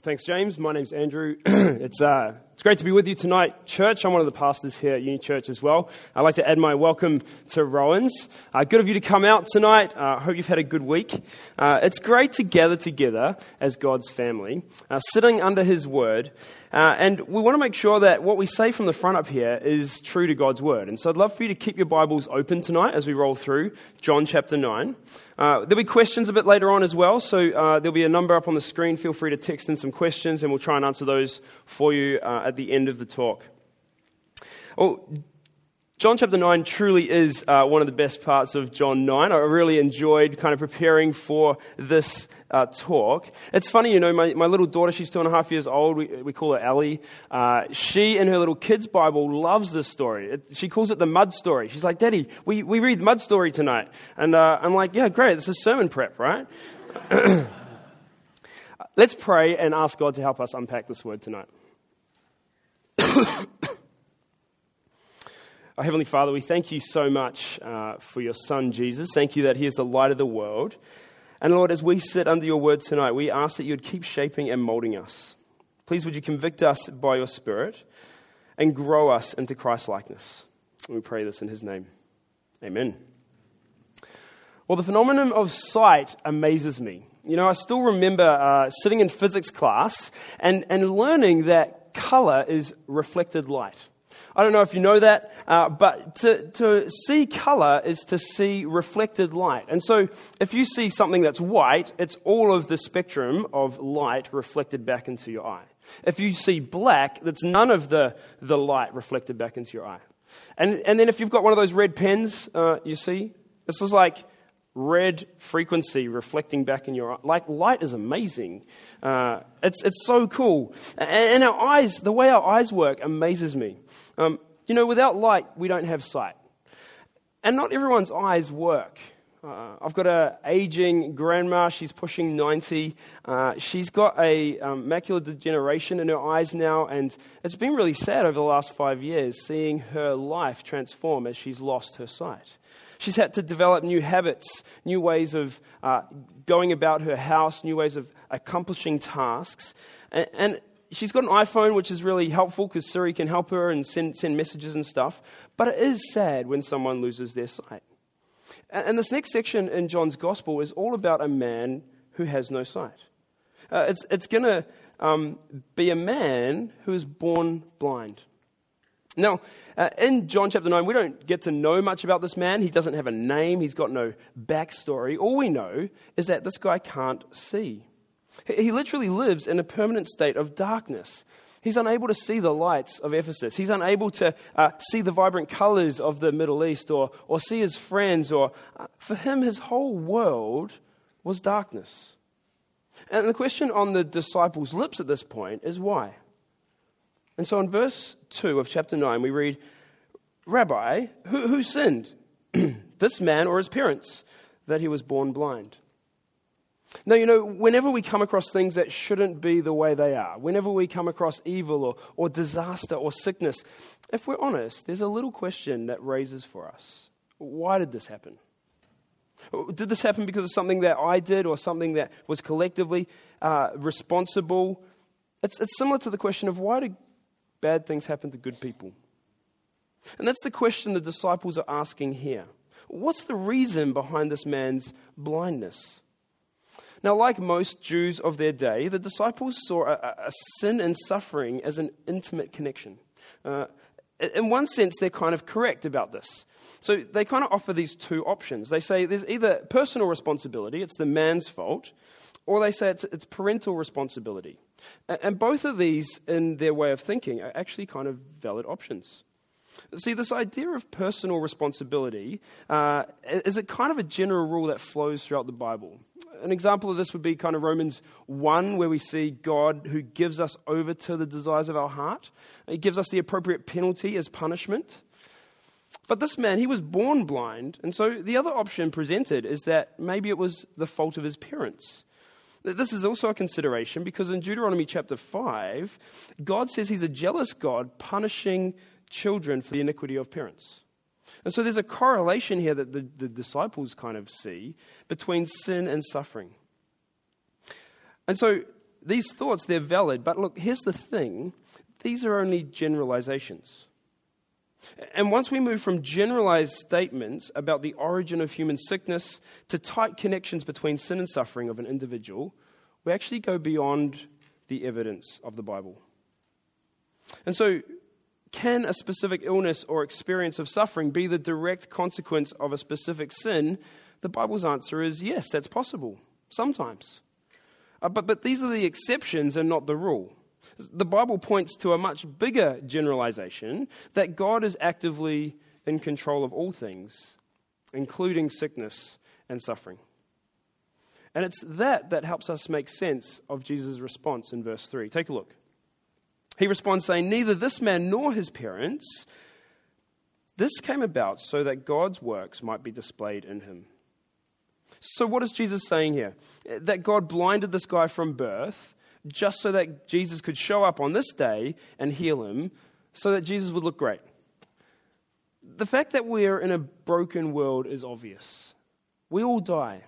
Well, thanks, James. My name's Andrew. it's, uh, it's great to be with you tonight, church. I'm one of the pastors here at Uni Church as well. I'd like to add my welcome to Rowan's. Uh, good of you to come out tonight. I uh, hope you've had a good week. Uh, it's great to gather together as God's family, uh, sitting under His Word. Uh, and we want to make sure that what we say from the front up here is true to God's Word. And so I'd love for you to keep your Bibles open tonight as we roll through John chapter 9. Uh, there'll be questions a bit later on as well, so uh, there'll be a number up on the screen. Feel free to text in some questions, and we'll try and answer those for you uh, at the end of the talk. Well, John chapter 9 truly is uh, one of the best parts of John 9. I really enjoyed kind of preparing for this uh, talk. It's funny, you know, my, my little daughter, she's two and a half years old. We, we call her Ellie. Uh, she, and her little kids' Bible, loves this story. It, she calls it the mud story. She's like, Daddy, we, we read the mud story tonight. And uh, I'm like, yeah, great. This is sermon prep, right? Let's pray and ask God to help us unpack this word tonight. Our Heavenly Father, we thank you so much uh, for your Son, Jesus. Thank you that He is the light of the world. And Lord, as we sit under your word tonight, we ask that you would keep shaping and molding us. Please, would you convict us by your Spirit and grow us into Christ likeness? We pray this in His name. Amen. Well, the phenomenon of sight amazes me. You know, I still remember uh, sitting in physics class and, and learning that color is reflected light. I don't know if you know that, uh, but to, to see color is to see reflected light. And so if you see something that's white, it's all of the spectrum of light reflected back into your eye. If you see black, that's none of the, the light reflected back into your eye. And, and then if you've got one of those red pens, uh, you see, this is like red frequency reflecting back in your eye. Like light is amazing. Uh, it's, it's so cool. And, and, our eyes, the way our eyes work amazes me. Um, you know, without light, we don't have sight. And not everyone's eyes work. Uh, I've got an aging grandma. She's pushing 90. Uh, she's got a um, macular degeneration in her eyes now, and it's been really sad over the last five years seeing her life transform as she's lost her sight. She's had to develop new habits, new ways of uh, going about her house, new ways of accomplishing tasks. And, and she's got an iPhone, which is really helpful because Siri can help her and send, send messages and stuff. But it is sad when someone loses their sight. And, and this next section in John's Gospel is all about a man who has no sight. Uh, it's it's going to um, be a man who is born blind. Now, uh, in John chapter 9, we don't get to know much about this man. He doesn't have a name, he's got no backstory. All we know is that this guy can't see. He literally lives in a permanent state of darkness. He's unable to see the lights of Ephesus. He's unable to uh, see the vibrant colors of the Middle East or, or see his friends. Or, uh, for him, his whole world was darkness. And the question on the disciples' lips at this point is why? And so in verse 2 of chapter 9, we read, Rabbi, who, who sinned? this man or his parents, that he was born blind? Now, you know, whenever we come across things that shouldn't be the way they are, whenever we come across evil or, or disaster or sickness, if we're honest, there's a little question that raises for us why did this happen? Did this happen because of something that I did or something that was collectively uh, responsible? It's, it's similar to the question of why did bad things happen to good people? And that's the question the disciples are asking here. What's the reason behind this man's blindness? Now, like most Jews of their day, the disciples saw a, a sin and suffering as an intimate connection. Uh, in one sense, they're kind of correct about this. So they kind of offer these two options. They say there's either personal responsibility, it's the man's fault, or they say it's, it's parental responsibility. And both of these, in their way of thinking, are actually kind of valid options. See, this idea of personal responsibility uh, is a kind of a general rule that flows throughout the Bible. An example of this would be kind of Romans 1, where we see God who gives us over to the desires of our heart. He gives us the appropriate penalty as punishment. But this man, he was born blind, and so the other option presented is that maybe it was the fault of his parents. This is also a consideration because in Deuteronomy chapter 5, God says he's a jealous God punishing children for the iniquity of parents. And so there's a correlation here that the, the disciples kind of see between sin and suffering. And so these thoughts, they're valid, but look, here's the thing these are only generalizations. And once we move from generalized statements about the origin of human sickness to tight connections between sin and suffering of an individual, we actually go beyond the evidence of the Bible. And so, can a specific illness or experience of suffering be the direct consequence of a specific sin? The Bible's answer is yes, that's possible, sometimes. Uh, but, but these are the exceptions and not the rule. The Bible points to a much bigger generalization that God is actively in control of all things, including sickness and suffering. And it's that that helps us make sense of Jesus' response in verse 3. Take a look. He responds saying, Neither this man nor his parents, this came about so that God's works might be displayed in him. So, what is Jesus saying here? That God blinded this guy from birth just so that Jesus could show up on this day and heal him, so that Jesus would look great. The fact that we're in a broken world is obvious. We all die.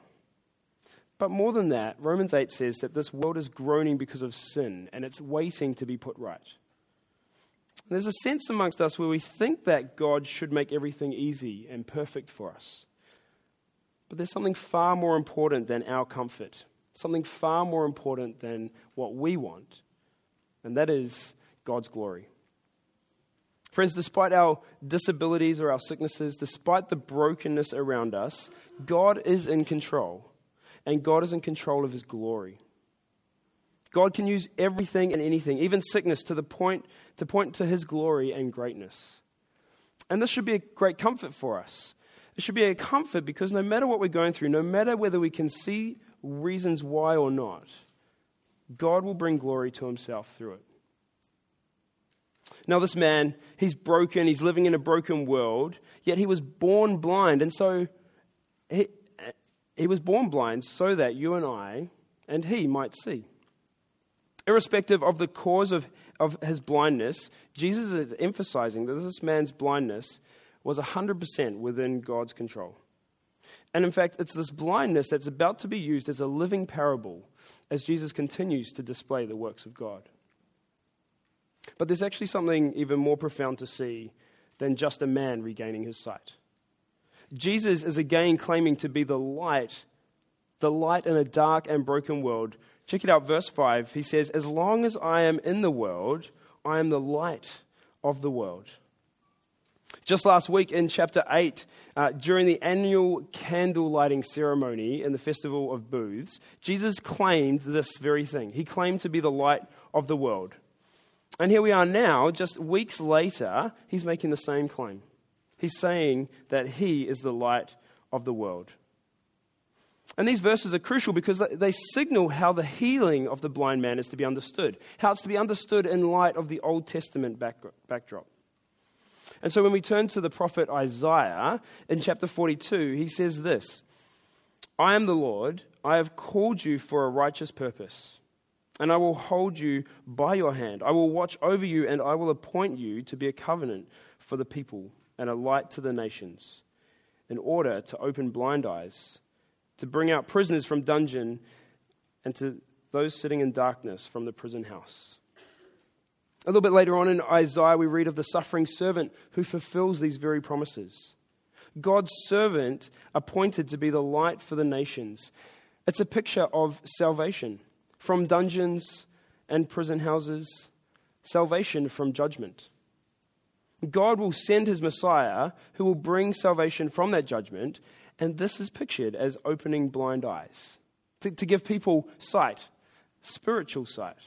But more than that, Romans 8 says that this world is groaning because of sin and it's waiting to be put right. There's a sense amongst us where we think that God should make everything easy and perfect for us. But there's something far more important than our comfort, something far more important than what we want, and that is God's glory. Friends, despite our disabilities or our sicknesses, despite the brokenness around us, God is in control, and God is in control of His glory. God can use everything and anything, even sickness, to the point to point to His glory and greatness. And this should be a great comfort for us. It should be a comfort because no matter what we're going through, no matter whether we can see reasons why or not, God will bring glory to himself through it. Now, this man, he's broken, he's living in a broken world, yet he was born blind. And so he, he was born blind so that you and I and he might see. Irrespective of the cause of, of his blindness, Jesus is emphasizing that this man's blindness was 100% within God's control. And in fact, it's this blindness that's about to be used as a living parable as Jesus continues to display the works of God. But there's actually something even more profound to see than just a man regaining his sight. Jesus is again claiming to be the light, the light in a dark and broken world. Check it out, verse 5. He says, As long as I am in the world, I am the light of the world. Just last week in chapter 8, uh, during the annual candle lighting ceremony in the Festival of Booths, Jesus claimed this very thing. He claimed to be the light of the world. And here we are now, just weeks later, he's making the same claim. He's saying that he is the light of the world. And these verses are crucial because they signal how the healing of the blind man is to be understood, how it's to be understood in light of the Old Testament backdrop. And so when we turn to the prophet Isaiah in chapter 42, he says this I am the Lord, I have called you for a righteous purpose, and I will hold you by your hand. I will watch over you, and I will appoint you to be a covenant for the people and a light to the nations, in order to open blind eyes, to bring out prisoners from dungeon, and to those sitting in darkness from the prison house. A little bit later on in Isaiah, we read of the suffering servant who fulfills these very promises. God's servant appointed to be the light for the nations. It's a picture of salvation from dungeons and prison houses, salvation from judgment. God will send his Messiah who will bring salvation from that judgment, and this is pictured as opening blind eyes to, to give people sight, spiritual sight.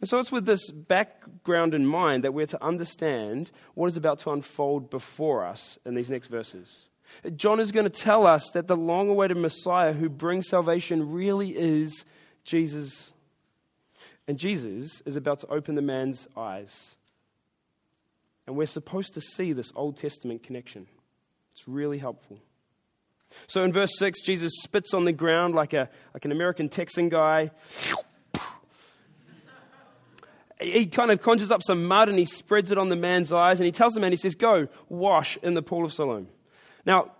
And so it's with this background in mind that we're to understand what is about to unfold before us in these next verses. John is going to tell us that the long awaited Messiah who brings salvation really is Jesus. And Jesus is about to open the man's eyes. And we're supposed to see this Old Testament connection. It's really helpful. So in verse 6, Jesus spits on the ground like, a, like an American Texan guy he kind of conjures up some mud and he spreads it on the man's eyes and he tells the man, he says, Go, wash in the pool of Siloam. Now,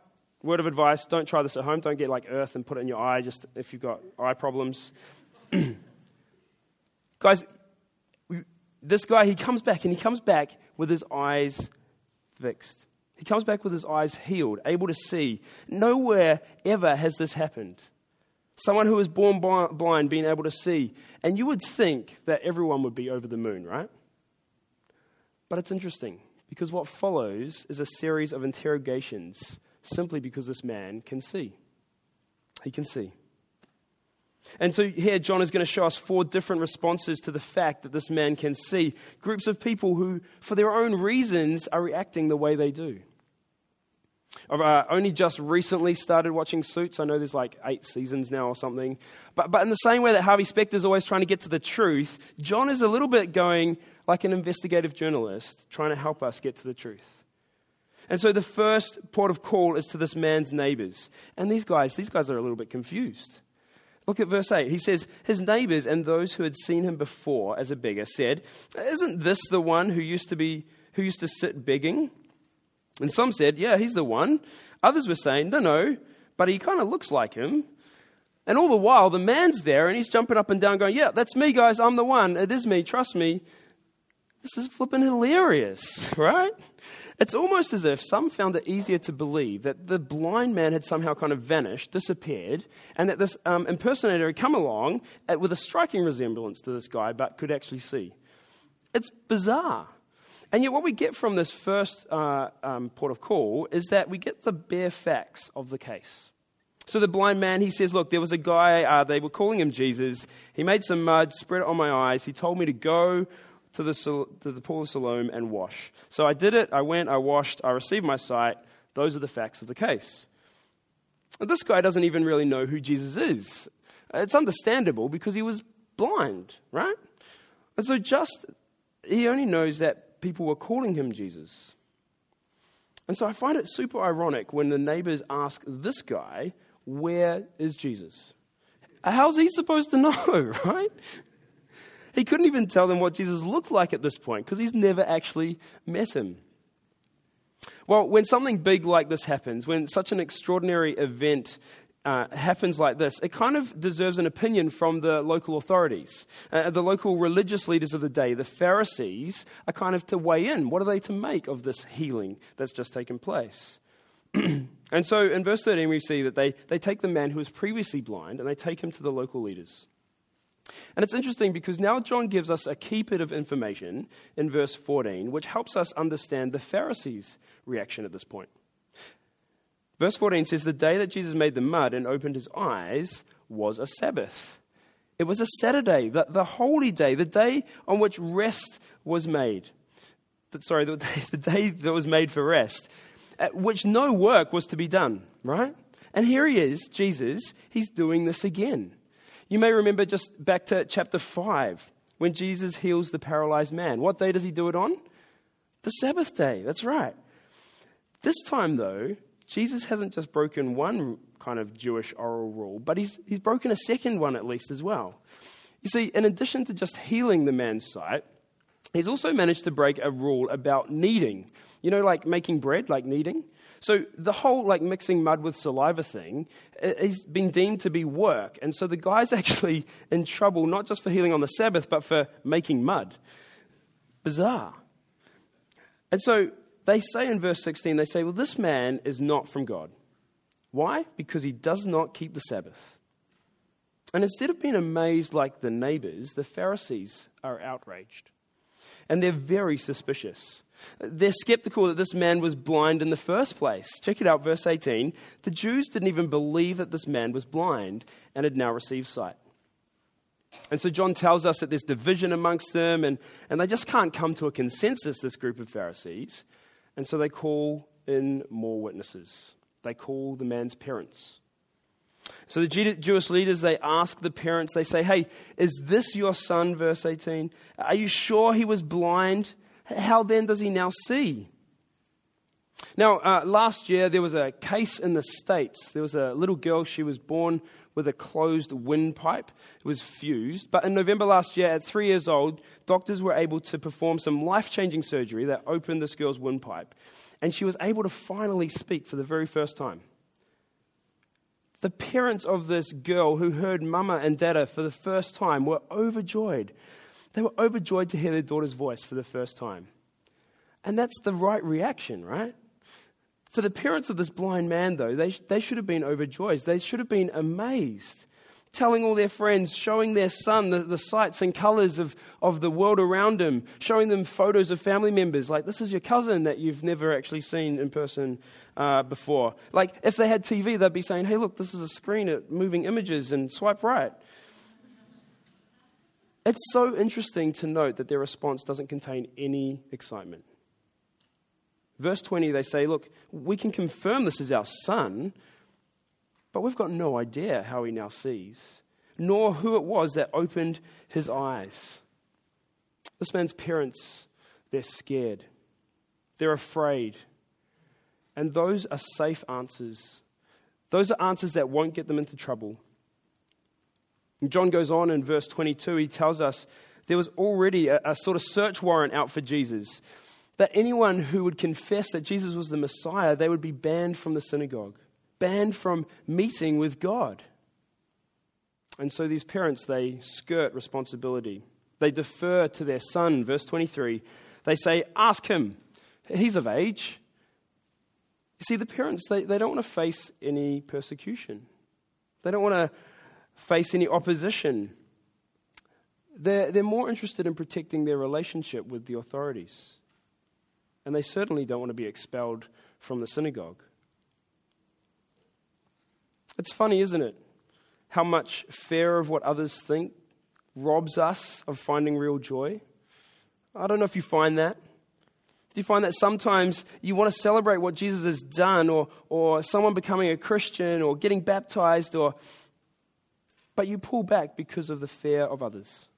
word of advice don't try this at home. Don't get like earth and put it in your eye just if you've got eye problems. Guys, this guy, he comes back and he comes back with his eyes fixed. He comes back with his eyes healed, able to see. Nowhere ever has this happened. Someone who was born blind being able to see. And you would think that everyone would be over the moon, right? But it's interesting because what follows is a series of interrogations simply because this man can see. He can see. And so here, John is going to show us four different responses to the fact that this man can see. Groups of people who, for their own reasons, are reacting the way they do. I've uh, only just recently started watching Suits. I know there's like eight seasons now or something. But, but in the same way that Harvey Specter is always trying to get to the truth, John is a little bit going like an investigative journalist, trying to help us get to the truth. And so the first port of call is to this man's neighbors. And these guys, these guys are a little bit confused. Look at verse 8. He says, His neighbors and those who had seen him before as a beggar said, Isn't this the one who used to be who used to sit begging? And some said, Yeah, he's the one. Others were saying, No, no, but he kind of looks like him. And all the while, the man's there and he's jumping up and down, going, Yeah, that's me, guys. I'm the one. It is me. Trust me. This is flipping hilarious, right? It's almost as if some found it easier to believe that the blind man had somehow kind of vanished, disappeared, and that this um, impersonator had come along at, with a striking resemblance to this guy but could actually see. It's bizarre. And yet, what we get from this first uh, um, port of call is that we get the bare facts of the case. So, the blind man, he says, Look, there was a guy, uh, they were calling him Jesus. He made some mud, spread it on my eyes. He told me to go to the, to the pool of Siloam and wash. So I did it, I went, I washed, I received my sight. Those are the facts of the case. And this guy doesn't even really know who Jesus is. It's understandable because he was blind, right? And so just, he only knows that people were calling him Jesus. And so I find it super ironic when the neighbors ask this guy, Where is Jesus? How's he supposed to know, right? He couldn't even tell them what Jesus looked like at this point because he's never actually met him. Well, when something big like this happens, when such an extraordinary event uh, happens like this, it kind of deserves an opinion from the local authorities. Uh, the local religious leaders of the day, the Pharisees, are kind of to weigh in. What are they to make of this healing that's just taken place? and so in verse 13, we see that they, they take the man who was previously blind and they take him to the local leaders. And it's interesting because now John gives us a key bit of information in verse 14, which helps us understand the Pharisees' reaction at this point. Verse 14 says, The day that Jesus made the mud and opened his eyes was a Sabbath. It was a Saturday, the, the holy day, the day on which rest was made. Sorry, the day, the day that was made for rest, at which no work was to be done, right? And here he is, Jesus, he's doing this again. You may remember just back to chapter 5 when Jesus heals the paralyzed man. What day does he do it on? The Sabbath day. That's right. This time, though, Jesus hasn't just broken one kind of Jewish oral rule, but he's, he's broken a second one at least as well. You see, in addition to just healing the man's sight, he's also managed to break a rule about kneading. You know, like making bread, like kneading? So the whole like mixing mud with saliva thing uh, has been deemed to be work. And so the guy's actually in trouble, not just for healing on the Sabbath, but for making mud. Bizarre. And so they say in verse 16, they say, well, this man is not from God. Why? Because he does not keep the Sabbath. And instead of being amazed like the neighbors, the Pharisees are outraged. And they're very suspicious. They're skeptical that this man was blind in the first place. Check it out, verse 18. The Jews didn't even believe that this man was blind and had now received sight. And so John tells us that there's division amongst them, and, and they just can't come to a consensus, this group of Pharisees. And so they call in more witnesses. They call the man's parents. So the Jewish leaders, they ask the parents, they say, Hey, is this your son? Verse 18. Are you sure he was blind? How then does he now see? Now, uh, last year there was a case in the States. There was a little girl, she was born with a closed windpipe. It was fused. But in November last year, at three years old, doctors were able to perform some life changing surgery that opened this girl's windpipe. And she was able to finally speak for the very first time. The parents of this girl who heard Mama and Dada for the first time were overjoyed. They were overjoyed to hear their daughter's voice for the first time. And that's the right reaction, right? For the parents of this blind man, though, they, they should have been overjoyed. They should have been amazed telling all their friends, showing their son the, the sights and colors of, of the world around him, showing them photos of family members. Like, this is your cousin that you've never actually seen in person uh, before. Like, if they had TV, they'd be saying, hey, look, this is a screen at moving images and swipe right. It's so interesting to note that their response doesn't contain any excitement. Verse 20, they say, Look, we can confirm this is our son, but we've got no idea how he now sees, nor who it was that opened his eyes. This man's parents, they're scared, they're afraid. And those are safe answers. Those are answers that won't get them into trouble. And John goes on in verse 22, he tells us there was already a, a sort of search warrant out for Jesus. That anyone who would confess that Jesus was the Messiah, they would be banned from the synagogue banned from meeting with God. And so these parents, they skirt responsibility. They defer to their son. Verse 23, they say, Ask him. He's of age. You see, the parents, they, they don't want to face any persecution, they don't want to face any opposition. They're, they're more interested in protecting their relationship with the authorities. And they certainly don't want to be expelled from the synagogue. It's funny, isn't it? How much fear of what others think robs us of finding real joy. I don't know if you find that. Do you find that sometimes you want to celebrate what Jesus has done or, or someone becoming a Christian or getting baptized or but you pull back because of the fear of others?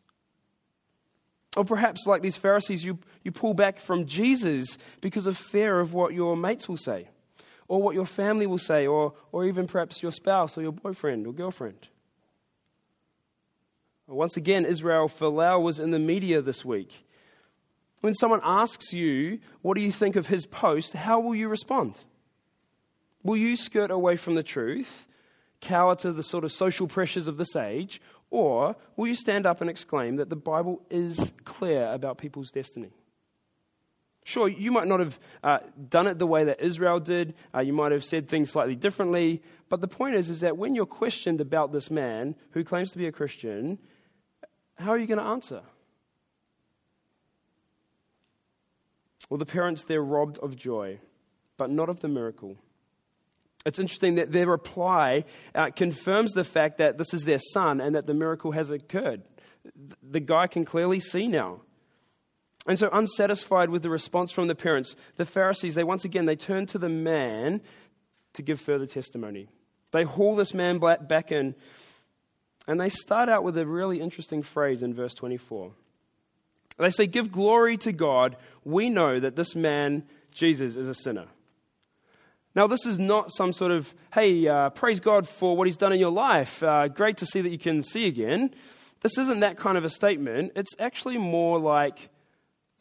Or perhaps like these Pharisees, you, you pull back from Jesus because of fear of what your mates will say or what your family will say, or, or even perhaps your spouse or your boyfriend or girlfriend. Once again, Israel Folau was in the media this week. When someone asks you, What do you think of his post? how will you respond? Will you skirt away from the truth, cower to the sort of social pressures of this age, or will you stand up and exclaim that the Bible is clear about people's destiny? Sure, you might not have uh, done it the way that Israel did. Uh, you might have said things slightly differently. But the point is, is that when you're questioned about this man who claims to be a Christian, how are you going to answer? Well, the parents, they're robbed of joy, but not of the miracle. It's interesting that their reply uh, confirms the fact that this is their son and that the miracle has occurred. The guy can clearly see now. And so, unsatisfied with the response from the parents, the Pharisees, they once again, they turn to the man to give further testimony. They haul this man back in, and they start out with a really interesting phrase in verse 24. They say, Give glory to God. We know that this man, Jesus, is a sinner. Now, this is not some sort of, hey, uh, praise God for what he's done in your life. Uh, great to see that you can see again. This isn't that kind of a statement. It's actually more like,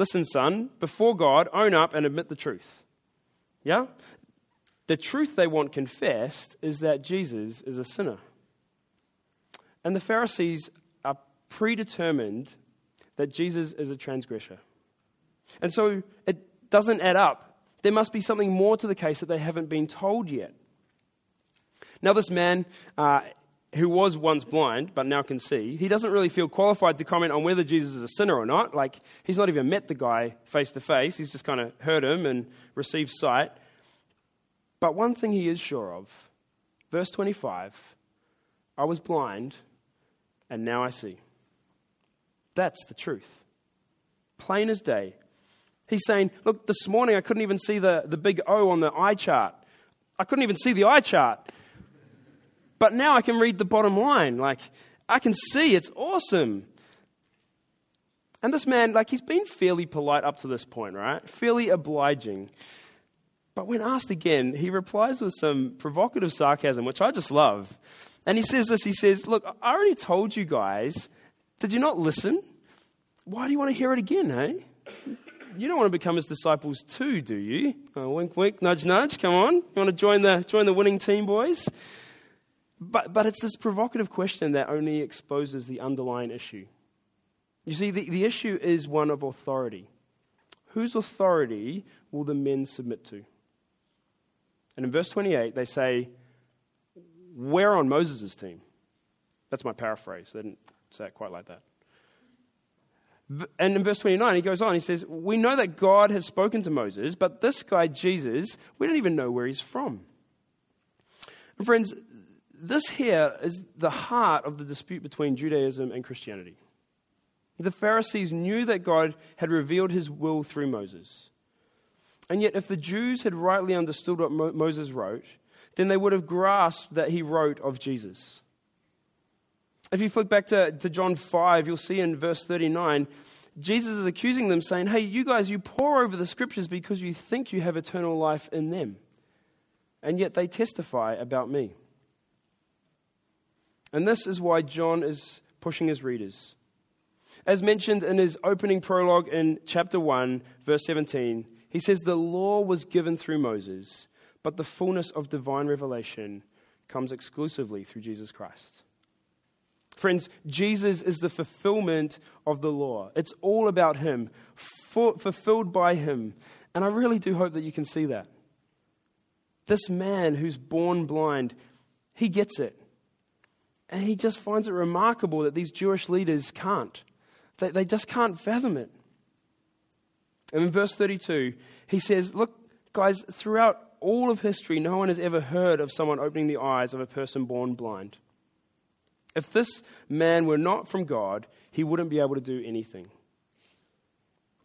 Listen, son, before God, own up and admit the truth. Yeah? The truth they want confessed is that Jesus is a sinner. And the Pharisees are predetermined that Jesus is a transgressor. And so it doesn't add up. There must be something more to the case that they haven't been told yet. Now, this man, uh, who was once blind but now can see, he doesn't really feel qualified to comment on whether Jesus is a sinner or not. Like, he's not even met the guy face to face, he's just kind of heard him and received sight. But one thing he is sure of verse 25 I was blind and now I see. That's the truth. Plain as day. He's saying, Look, this morning I couldn't even see the, the big O on the eye chart. I couldn't even see the eye chart. But now I can read the bottom line. Like, I can see it's awesome. And this man, like, he's been fairly polite up to this point, right? Fairly obliging. But when asked again, he replies with some provocative sarcasm, which I just love. And he says this he says, Look, I already told you guys. Did you not listen? Why do you want to hear it again, hey? You don't want to become his disciples too, do you? Oh, wink, wink, nudge, nudge. Come on. You want to join the, join the winning team, boys? But, but it's this provocative question that only exposes the underlying issue. You see, the, the issue is one of authority. Whose authority will the men submit to? And in verse 28, they say, We're on Moses' team. That's my paraphrase. They didn't say it quite like that. And in verse 29, he goes on, he says, We know that God has spoken to Moses, but this guy, Jesus, we don't even know where he's from. And friends, this here is the heart of the dispute between Judaism and Christianity. The Pharisees knew that God had revealed his will through Moses. And yet, if the Jews had rightly understood what Mo- Moses wrote, then they would have grasped that he wrote of Jesus. If you flick back to, to John 5, you'll see in verse 39, Jesus is accusing them, saying, Hey, you guys, you pore over the scriptures because you think you have eternal life in them. And yet they testify about me. And this is why John is pushing his readers. As mentioned in his opening prologue in chapter 1, verse 17, he says, The law was given through Moses, but the fullness of divine revelation comes exclusively through Jesus Christ. Friends, Jesus is the fulfillment of the law. It's all about Him, fulfilled by Him. And I really do hope that you can see that. This man who's born blind, he gets it. And he just finds it remarkable that these Jewish leaders can't. They, they just can't fathom it. And in verse 32, he says, Look, guys, throughout all of history, no one has ever heard of someone opening the eyes of a person born blind. If this man were not from God, he wouldn't be able to do anything.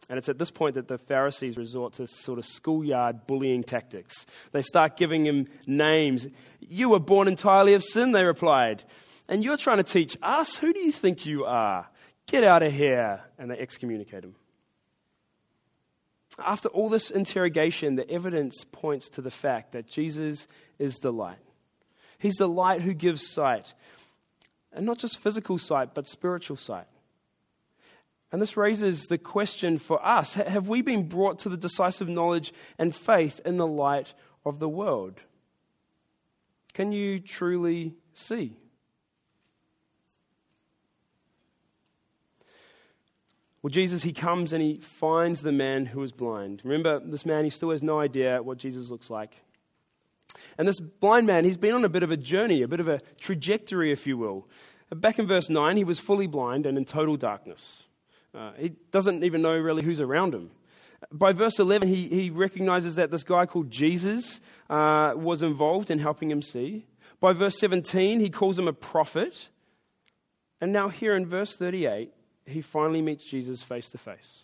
And it's at this point that the Pharisees resort to sort of schoolyard bullying tactics. They start giving him names. You were born entirely of sin, they replied. And you're trying to teach us? Who do you think you are? Get out of here. And they excommunicate him. After all this interrogation, the evidence points to the fact that Jesus is the light. He's the light who gives sight. And not just physical sight, but spiritual sight. And this raises the question for us have we been brought to the decisive knowledge and faith in the light of the world? Can you truly see? Well, Jesus, he comes and he finds the man who is blind. Remember, this man, he still has no idea what Jesus looks like. And this blind man, he's been on a bit of a journey, a bit of a trajectory, if you will. Back in verse 9, he was fully blind and in total darkness. Uh, he doesn't even know really who's around him. By verse 11, he, he recognizes that this guy called Jesus uh, was involved in helping him see. By verse 17, he calls him a prophet. And now, here in verse 38, he finally meets Jesus face to face.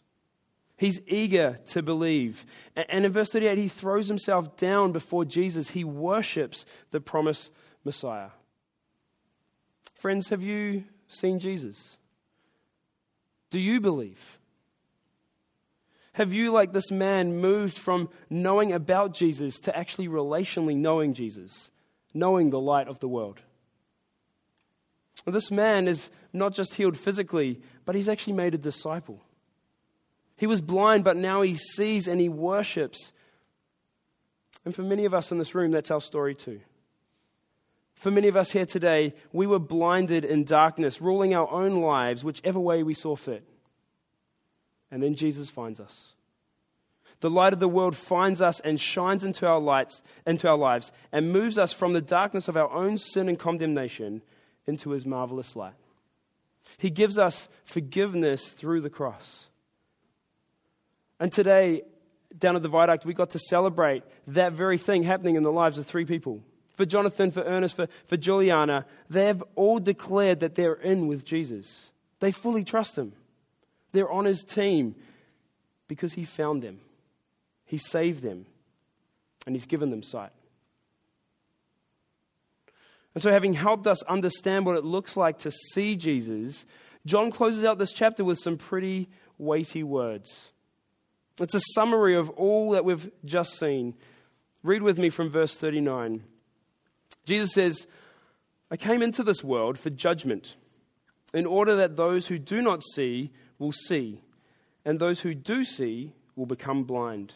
He's eager to believe. And in verse 38, he throws himself down before Jesus. He worships the promised Messiah. Friends, have you seen Jesus? Do you believe? Have you, like this man, moved from knowing about Jesus to actually relationally knowing Jesus, knowing the light of the world? This man is not just healed physically, but he's actually made a disciple. He was blind, but now he sees and he worships. And for many of us in this room, that's our story too. For many of us here today, we were blinded in darkness, ruling our own lives whichever way we saw fit. And then Jesus finds us. The light of the world finds us and shines into our lights, into our lives, and moves us from the darkness of our own sin and condemnation into his marvelous light. He gives us forgiveness through the cross. And today, down at the Viaduct, we got to celebrate that very thing happening in the lives of three people. For Jonathan, for Ernest, for, for Juliana, they've all declared that they're in with Jesus. They fully trust him. They're on his team because he found them, he saved them, and he's given them sight. And so, having helped us understand what it looks like to see Jesus, John closes out this chapter with some pretty weighty words. It's a summary of all that we've just seen. Read with me from verse 39. Jesus says, I came into this world for judgment, in order that those who do not see will see, and those who do see will become blind.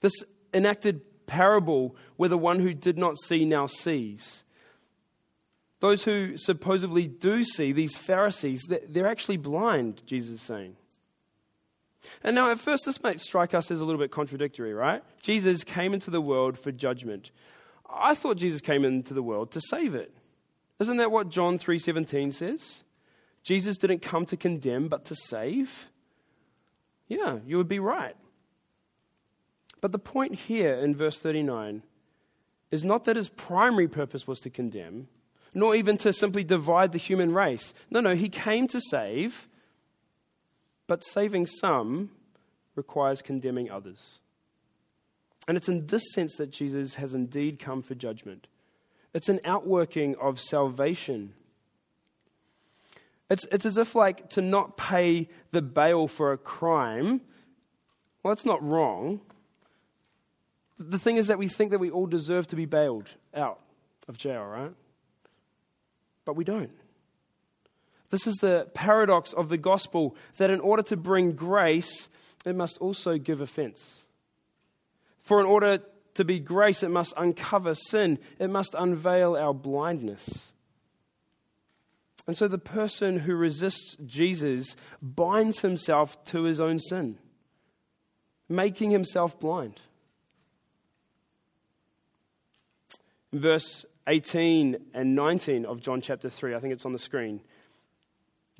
This enacted parable where the one who did not see now sees. Those who supposedly do see, these Pharisees, they're actually blind, Jesus is saying. And now, at first, this might strike us as a little bit contradictory, right? Jesus came into the world for judgment. I thought Jesus came into the world to save it. Isn't that what John 3:17 says? Jesus didn't come to condemn but to save. Yeah, you would be right. But the point here in verse 39 is not that his primary purpose was to condemn, nor even to simply divide the human race. No, no, he came to save, but saving some requires condemning others. And it's in this sense that Jesus has indeed come for judgment. It's an outworking of salvation. It's, it's as if, like, to not pay the bail for a crime, well, it's not wrong. The thing is that we think that we all deserve to be bailed out of jail, right? But we don't. This is the paradox of the gospel that in order to bring grace, it must also give offense. For in order to be grace, it must uncover sin, it must unveil our blindness. And so the person who resists Jesus binds himself to his own sin, making himself blind. In verse 18 and 19 of John chapter 3, I think it's on the screen,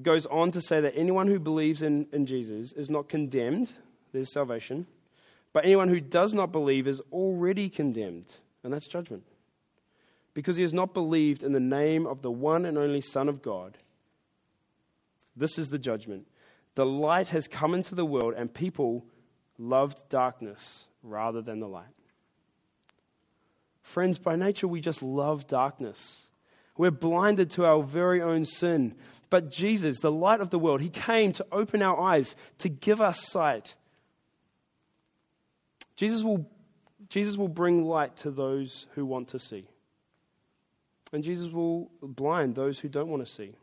goes on to say that anyone who believes in, in Jesus is not condemned, there's salvation, but anyone who does not believe is already condemned, and that's judgment, because he has not believed in the name of the one and only Son of God. This is the judgment. The light has come into the world, and people loved darkness rather than the light. Friends, by nature, we just love darkness. We're blinded to our very own sin. But Jesus, the light of the world, He came to open our eyes, to give us sight. Jesus will, Jesus will bring light to those who want to see. And Jesus will blind those who don't want to see.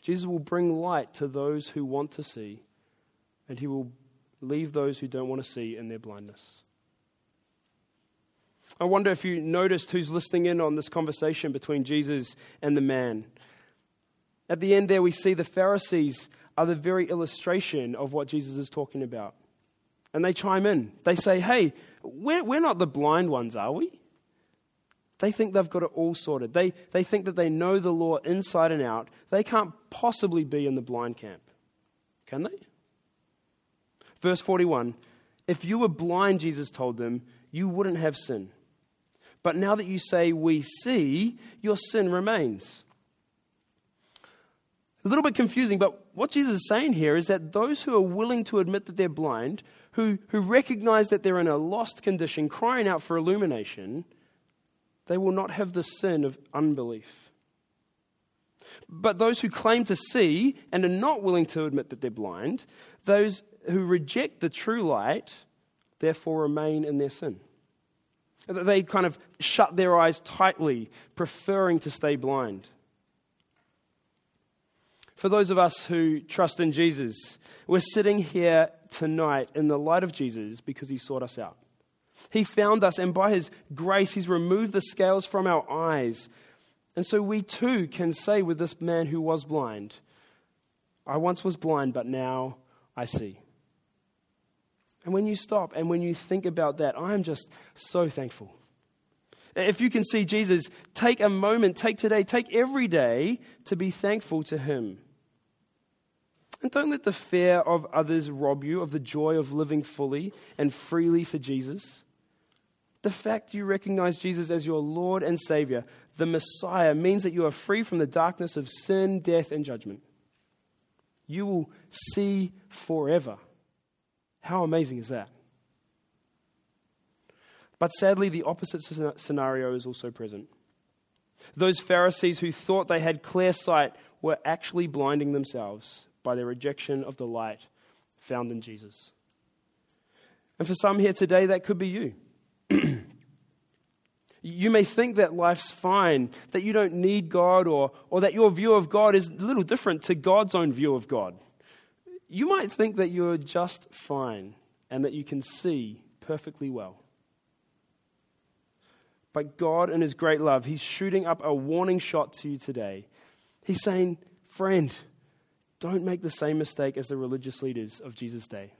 Jesus will bring light to those who want to see, and He will leave those who don't want to see in their blindness. I wonder if you noticed who's listening in on this conversation between Jesus and the man. At the end, there we see the Pharisees are the very illustration of what Jesus is talking about. And they chime in. They say, Hey, we're, we're not the blind ones, are we? They think they've got it all sorted. They, they think that they know the law inside and out. They can't possibly be in the blind camp. Can they? Verse 41 If you were blind, Jesus told them, you wouldn't have sin. But now that you say we see, your sin remains. A little bit confusing, but what Jesus is saying here is that those who are willing to admit that they're blind, who, who recognize that they're in a lost condition, crying out for illumination, they will not have the sin of unbelief. But those who claim to see and are not willing to admit that they're blind, those who reject the true light, therefore remain in their sin. They kind of shut their eyes tightly, preferring to stay blind. For those of us who trust in Jesus, we're sitting here tonight in the light of Jesus because he sought us out. He found us, and by his grace, he's removed the scales from our eyes. And so we too can say with this man who was blind, I once was blind, but now I see. And when you stop and when you think about that, I'm just so thankful. If you can see Jesus, take a moment, take today, take every day to be thankful to Him. And don't let the fear of others rob you of the joy of living fully and freely for Jesus. The fact you recognize Jesus as your Lord and Savior, the Messiah, means that you are free from the darkness of sin, death, and judgment. You will see forever. How amazing is that? But sadly, the opposite scenario is also present. Those Pharisees who thought they had clear sight were actually blinding themselves by their rejection of the light found in Jesus. And for some here today, that could be you. you may think that life's fine, that you don't need God, or, or that your view of God is a little different to God's own view of God. You might think that you're just fine and that you can see perfectly well. But God, in His great love, He's shooting up a warning shot to you today. He's saying, Friend, don't make the same mistake as the religious leaders of Jesus' day.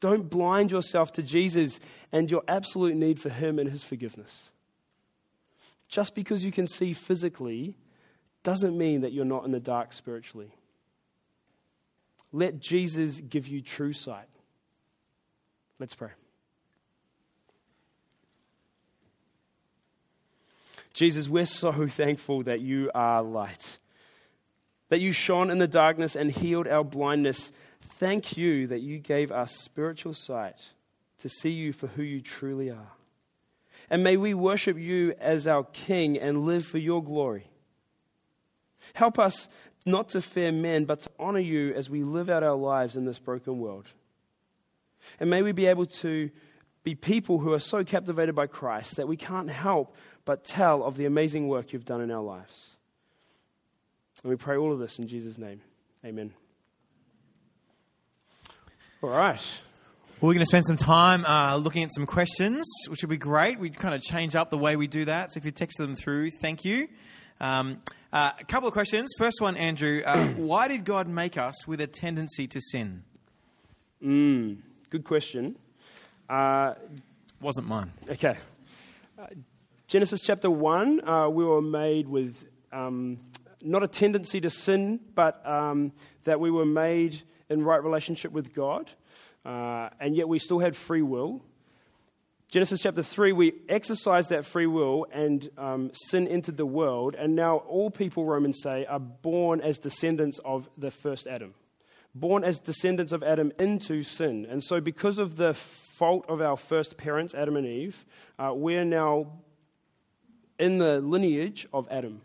Don't blind yourself to Jesus and your absolute need for Him and His forgiveness. Just because you can see physically doesn't mean that you're not in the dark spiritually. Let Jesus give you true sight. Let's pray. Jesus, we're so thankful that you are light, that you shone in the darkness and healed our blindness. Thank you that you gave us spiritual sight to see you for who you truly are. And may we worship you as our King and live for your glory. Help us not to fear men, but to honor you as we live out our lives in this broken world. And may we be able to be people who are so captivated by Christ that we can't help but tell of the amazing work you've done in our lives. And we pray all of this in Jesus' name. Amen. All right. We're going to spend some time uh, looking at some questions, which will be great. We kind of change up the way we do that. So if you text them through, thank you. Um, uh, a couple of questions. First one, Andrew. Uh, why did God make us with a tendency to sin? Mm, good question. Uh, Wasn't mine. okay. Uh, Genesis chapter 1, uh, we were made with um, not a tendency to sin, but um, that we were made in right relationship with God, uh, and yet we still had free will. Genesis chapter 3, we exercised that free will and um, sin entered the world, and now all people, Romans say, are born as descendants of the first Adam. Born as descendants of Adam into sin. And so, because of the fault of our first parents, Adam and Eve, uh, we're now in the lineage of Adam.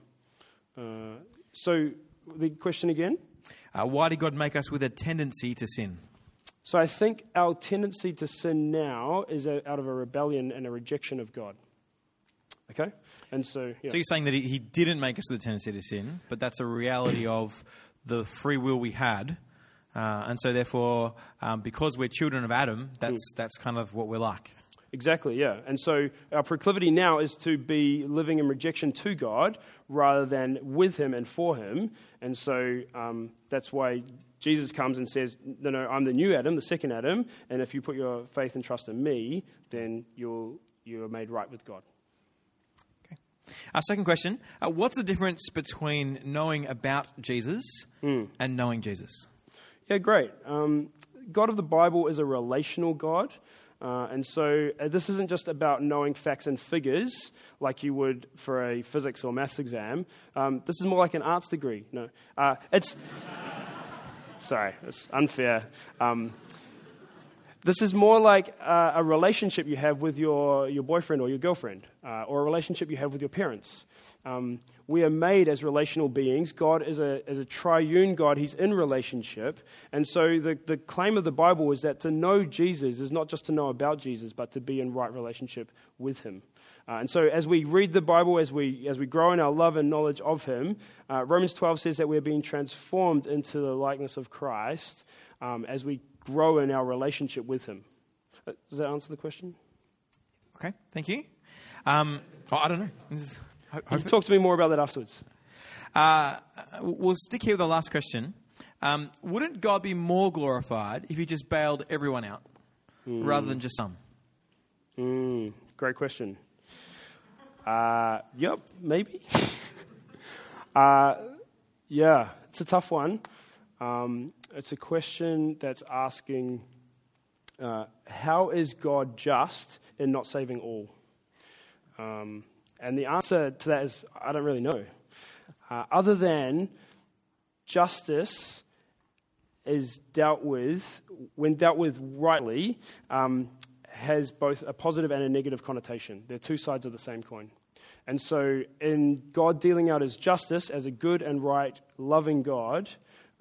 Uh, so, the question again? Uh, why did God make us with a tendency to sin? So I think our tendency to sin now is a, out of a rebellion and a rejection of God. Okay? And so, yeah. So you're saying that he, he didn't make us with a tendency to sin, but that's a reality of the free will we had. Uh, and so, therefore, um, because we're children of Adam, that's, that's kind of what we're like. Exactly, yeah. And so our proclivity now is to be living in rejection to God rather than with Him and for Him. And so um, that's why Jesus comes and says, No, no, I'm the new Adam, the second Adam, and if you put your faith and trust in me, then you'll, you're made right with God. Okay. Our second question uh, What's the difference between knowing about Jesus Mm. and knowing Jesus? Yeah, great. Um, God of the Bible is a relational God. Uh, and so uh, this isn't just about knowing facts and figures like you would for a physics or maths exam. Um, this is more like an arts degree. No, uh, it's sorry, it's unfair. Um, this is more like uh, a relationship you have with your, your boyfriend or your girlfriend, uh, or a relationship you have with your parents. Um, we are made as relational beings. God is a, is a triune God, He's in relationship. And so the, the claim of the Bible is that to know Jesus is not just to know about Jesus, but to be in right relationship with Him. Uh, and so, as we read the Bible, as we, as we grow in our love and knowledge of Him, uh, Romans 12 says that we're being transformed into the likeness of Christ um, as we grow in our relationship with Him. Uh, Does that answer the question? Okay, thank you. Um, oh, I don't know. Is- ho- You can talk to me more about that afterwards. Uh, we'll stick here with the last question. Um, wouldn't God be more glorified if He just bailed everyone out rather than just some? Mm, great question. Uh, yep, maybe. uh, yeah, it's a tough one. Um, it's a question that's asking uh, how is God just in not saving all? Um, and the answer to that is I don't really know. Uh, other than justice is dealt with, when dealt with rightly, um, has both a positive and a negative connotation. They're two sides of the same coin. And so, in God dealing out his justice as a good and right, loving God,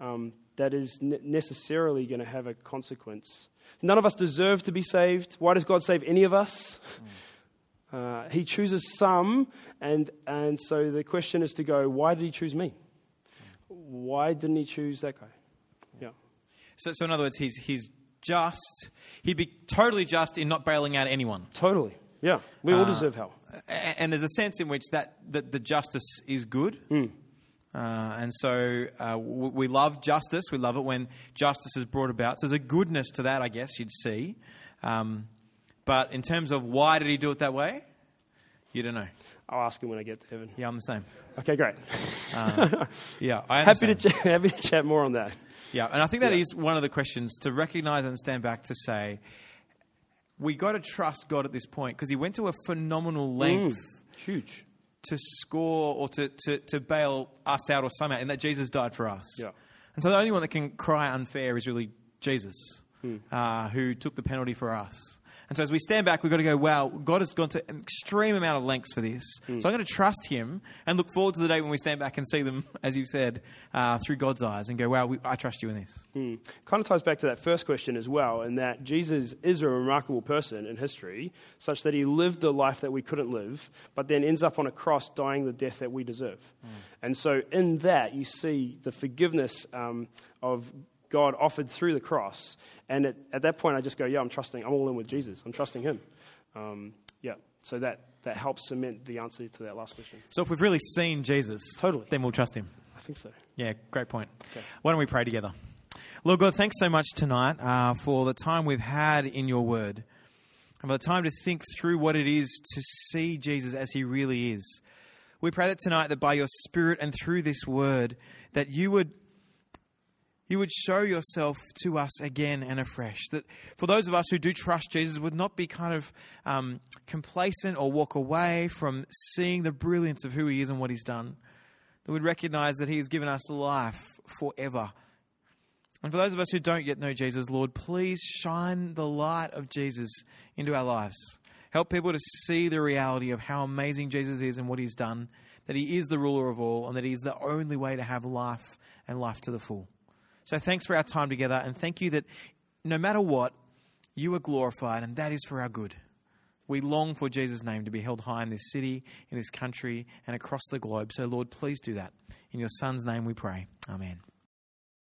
um, that is ne- necessarily going to have a consequence. None of us deserve to be saved. Why does God save any of us? Uh, he chooses some, and, and so the question is to go, why did he choose me? Why didn't he choose that guy? Yeah. So, so in other words, He's, he's just. He'd be totally just in not bailing out anyone. Totally. Yeah. We all deserve hell. And there's a sense in which that, that the justice is good. Uh, and so uh, w- we love justice. We love it when justice is brought about. So there's a goodness to that, I guess you'd see. Um, but in terms of why did he do it that way, you don't know. I'll ask him when I get to heaven. Yeah, I'm the same. Okay, great. Yeah, I Happy to, ch- happy to chat more on that. Yeah, and I think that Yeah. is one of the questions to recognize and stand back to say we got to trust God at this point because He went to a phenomenal length Huge. to score or to, to, to bail us out or somehow, and that Jesus died for us. Yeah. And so the only one that can cry unfair is really Jesus, Hmm. uh, who took the penalty for us. And so as we stand back, we've got to go, wow, God has gone to an extreme amount of lengths for this. Hmm. So I'm going to trust Him and look forward to the day when we stand back and see them, as you said, uh, through God's eyes and go, wow, we, I trust you in this. Mm. Kind of ties back to that first question as well, in that Jesus is a remarkable person in history, such that he lived the life that we couldn't live, but then ends up on a cross dying the death that we deserve. And so, in that, you see the forgiveness um, of God offered through the cross. And at, at that point, I just go, yeah, I'm trusting, I'm all in with Jesus. I'm trusting him. Um, yeah, so that, that helps cement the answer to that last question. So if we've really seen Jesus, Totally. then we'll trust Him. I think so. Yeah, great point. Okay. Why don't we pray together? Lord God, thanks so much tonight uh, for the time we've had in your word and for the time to think through what it is to see Jesus as he really is. We pray that tonight that by your spirit and through this word that you would you would show yourself to us again and afresh. That for those of us who do trust Jesus would not be kind of um, complacent or walk away from seeing the brilliance of who he is and what he's done. That would recognize that he has given us life forever. And for those of us who don't yet know Jesus, Lord, please shine the light of Jesus into our lives. Help people to see the reality of how amazing Jesus is and what he's done, that he is the ruler of all, and that he's the only way to have life and life to the full. So thanks for our time together, and thank you that no matter what, you are glorified, and that is for our good. We long for Jesus' name to be held high in this city, in this country, and across the globe. So, Lord, please do that. In your Son's name we pray. Amen.